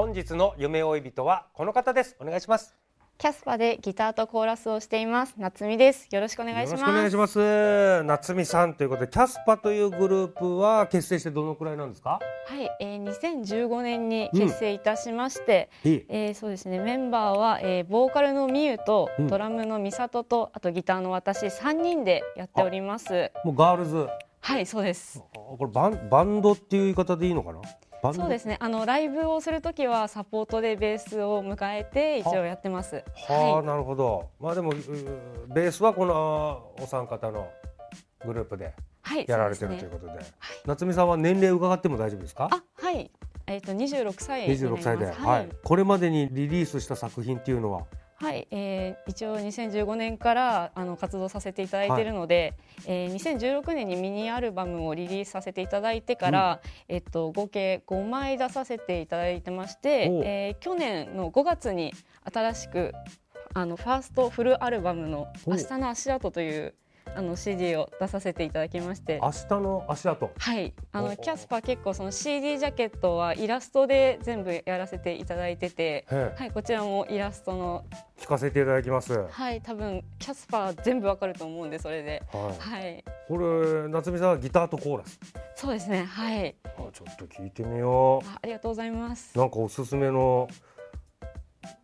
本日の夢追い人はこの方です。お願いします。キャスパでギターとコーラスをしています。夏美です。よろしくお願いします。よろしくお願いします。夏美さんということでキャスパというグループは結成してどのくらいなんですか？はい、えー、2015年に結成いたしまして、いい。えーそうですね。メンバーは、えー、ボーカルのみゆと、うん。ドラムのみさととあとギターの私3人でやっております。もうガールズ。はいそうです。あこれバンバンドっていう言い方でいいのかな？そうですね。あのライブをするときはサポートでベースを迎えて一応やってます。はあ、はい。なるほど。まあでもベースはこのお三方のグループではいやられてるということで。夏美さんは年齢伺っても大丈夫ですか？あはい。えっ、と26歳になります。26歳で、ははいい、これまでにリリースした作品っていうのははい、えー、一応2015年からあの活動させていただいているので、えー、2016年にミニアルバムをリリースさせていただいてから、えっと、合計5枚出させていただいてましてえー、去年の5月に新しくあのファーストフルアルバムの「お明日の足跡」というあの CD を出させていただきまして。明日の足跡はい、あおのキャスパー結構その CD ジャケットはイラストで全部やらせていただいてて、はい、こちらもイラストの聞かせていただきます、ははい、多分キャスパー全部わかると思うんでそれで、い、はい、これ夏美さんはギターとコーラス？そうですね、はい、あちょっと聞いてみよあありがとうございます。う。なんかおすすめの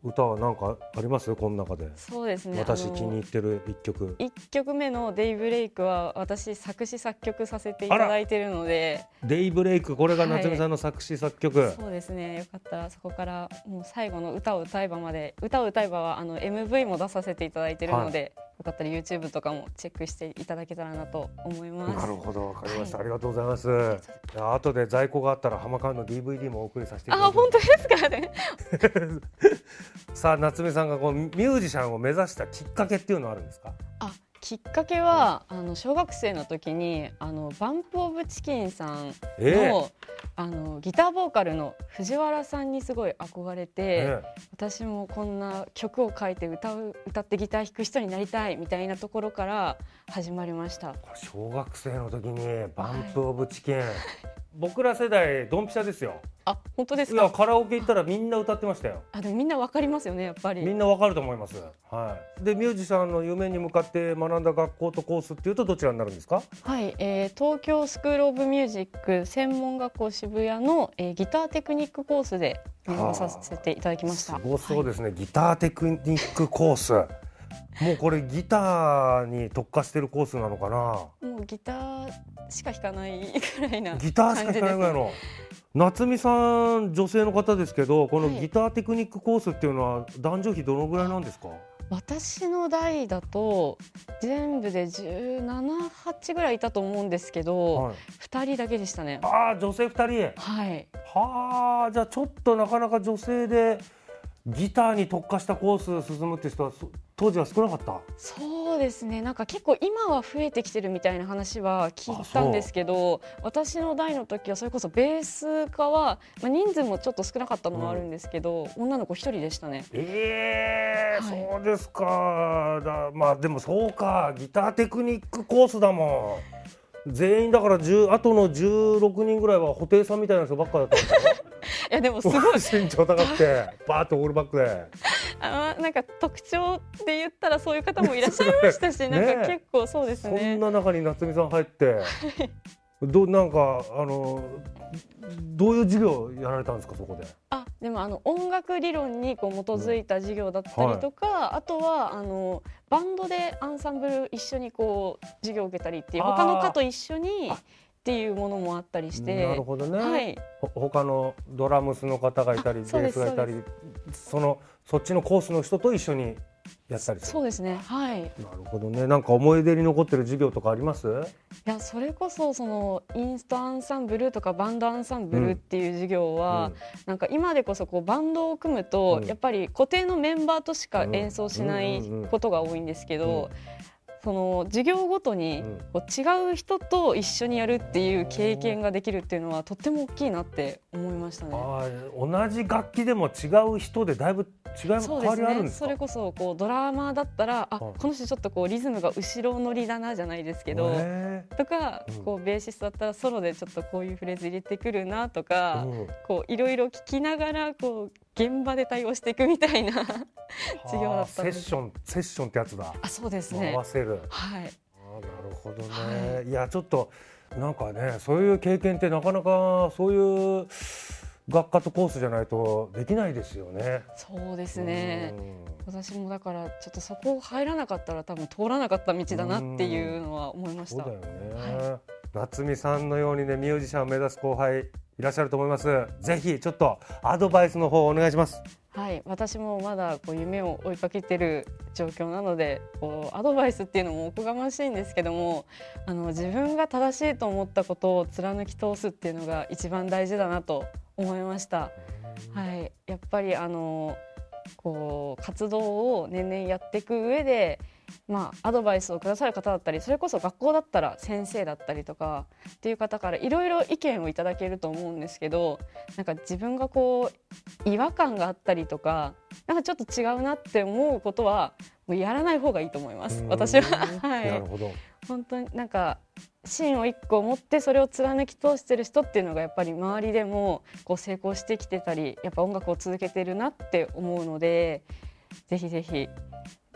歌はなんかあります？この中で、そうですね。私気に入ってる一曲。一曲目のデイブレイクは私作詞作曲させていただいているので、デイブレイクこれが夏美さんの作詞作曲、そうですね。よかったらそこからもう最後の歌を歌えばまで、歌を歌えばはあの MV も出させていただいているので、よかったら YouTube とかもチェックしていただけたらなと思います。なるほど。わかりました、はい。ありがとうございます。後で在庫があったら浜川の DVD もお送りさせていただあ、きます。本当ですかね。さあ夏目さんがこうミュージシャンを目指したきっかけっていうのはあるんですか？あきっかけはあの小学生の時にあのバンプ・オブ・チキンさんの,、えあのギターボーカルの藤原さんにすごい憧れて、え私もこんな曲を書いて歌う歌ってギター弾く人になりたいみたいなところから始まりました。小学生の時にバンプオブチキン、僕ら世代ドンピシャですよ。あ本当ですか？カラオケ行ったらみんな歌ってましたよ。あでもみんなわかりますよねやっぱり。みんなわかると思います。はい。でミュージシャンの夢に向かって学んだ学校とコースっていうとどちらになるんですか？はい、えー東京スクール・オブ・ミュージック専門学校渋谷の、えーギターテクニックコースで目指させていただきました。すごそうですね、ギターテクニックコースもうこれギターに特化してるコースなのかな？もうギターしか弾かないくらいなギターしか弾かないぐらいの。夏美さん女性の方ですけどこのはいギターテクニックコースっていうのは男女比どのぐらいなんですか？私の代だと全部で178ぐらいいたと思うんですけど、はい、2人だけでしたね。ああ女性2人はい、はあじゃあちょっとなかなか女性でギターに特化したコース進むって人はそ当時は少なかった？そうですね。なんか結構今は増えてきてるみたいな話は聞いたんですけど私の代の時はそれこそベース科は、まあ、人数もちょっと少なかったのもあるんですけど、女の子一人でしたね。ええはい。そうですか。だまあでもそうか。ギターテクニックコースだもん。全員だから10あとの16人ぐらいは布袋さんみたいな人ばっかだったんだよ。いやでもすごい。身長高くてバーッとオールバックであなんか特徴で言ったらそういう方もいらっしゃいましたし、なんか結構そうですそねん。な中に夏美さん入って どなんかあのどういう授業やられたんですかそこで？あでもあの音楽理論にこう基づいた授業だったりとか、あとはあのバンドでアンサンブル一緒にこう授業を受けたりっていう他の科と一緒にっていうものもあったりして。なるほどね、はい。ほ他のドラムスの方がいたりベースがいたりそのそっちのコースの人と一緒にやったりする。そうですね。はい。いなるほどね。なんか思い出に残ってる授業とかあります？やそれこそそのインストアンサンブルとかバンドアンサンブルっていう授業は、なんか今でこそこうバンドを組むと、うん。やっぱり固定のメンバーとしか演奏しないうんうんうんうん。ことが多いんですけど、その授業ごとにうん。こう違う人と一緒にやるっていう経験ができるっていうのはとっても大きいなって思いましたね。同じ楽器でも違う人でだいぶ違い変そうですね。わりあるんですか？それこそこうドラマーだったら、あ、はいこの人ちょっとこうリズムが後ろ乗りだなじゃないですけど、へとかうん。こうベーシストだったらソロでちょっとこういうフレーズ入れてくるなとーか、うん。こういろいろ聞きながらこう現場で対応していくみたいな 授業だったセッションセッションってやつだ。あそうですね。合わせる。はい。あーなるほどね、、はい。やちょっとなんかねそういう経験ってなかなかそういう学科とコースじゃないとできないですよね。そうですね。うん。私もだからちょっとそこ入らなかったら多分通らなかった道だなっていうのは思いました。そうだよね、夏美さんのようにねミュージシャンを目指す後輩いらっしゃると思いますぜひちょっとアドバイスの方お願いしますはい、私もまだこう夢を追いかけてる状況なのでこうアドバイスっていうのもおこがましいんですけどもあの自分が正しいと思ったことを貫き通すっていうのが一番大事だなと思いました。はい、やっぱりあのこう活動を年々やっていく上で、まあ、アドバイスをくださる方だったりそれこそ学校だったら先生だったりとかっていう方からいろいろ意見をいただけると思うんですけどなんか自分がこう違和感があったりとかなんかちょっと違うなって思うことはもうやらない方がいいと思います。うん。私は。はい、なるほど。本当になんか芯を一個持ってそれを貫き通してる人っていうのがやっぱり周りでもこう成功してきてたりやっぱ音楽を続けてるなって思うのでぜひぜひ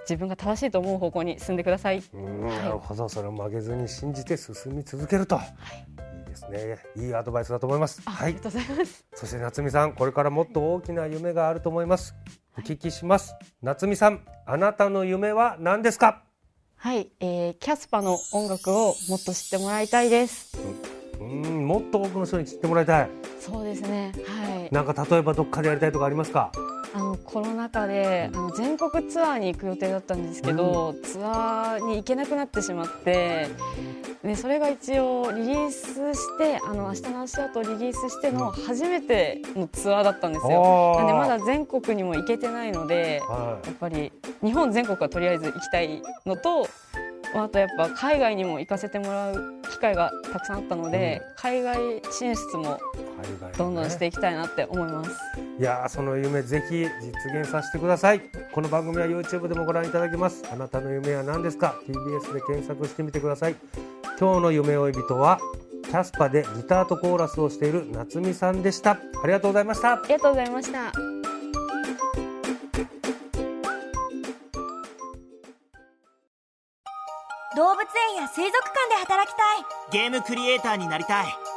自分が正しいと思う方向に進んでください。うんなるほど。それを曲げずに信じて進み続けると、い、いですね。いいアドバイスだと思います。あ,、はい。ありがとうございます。そして夏美さんこれからもっと大きな夢があると思います。お聞きします。夏美さんあなたの夢は何ですか？はい、えー、キャスパの音楽をもっと知ってもらいたいです。うんもっと多くの人に知ってもらいたい。そうですね。はい。なんか例えばどっかでやりたいとかありますか？コロナ禍であの全国ツアーに行く予定だったんですけど、ツアーに行けなくなってしまってでそれが一応リリースしてあの明日の足跡をリリースしての初めてのツアーだったんですよ。なんでまだ全国にも行けてないのではやっぱり日本全国はとりあえず行きたいのとあとやっぱ海外にも行かせてもらう機会がたくさんあったので、海外進出もどんどんしていきたいなって思います。いやーその夢ぜひ実現させてください。この番組は YouTube でもご覧いただけます。あなたの夢は何ですか？TBS で検索してみてください。今日の夢追い人はキャスパでギターとコーラスをしている夏美さんでした。ありがとうございました。ありがとうございました。動物園や水族館で働きたい。ゲームクリエイターになりたい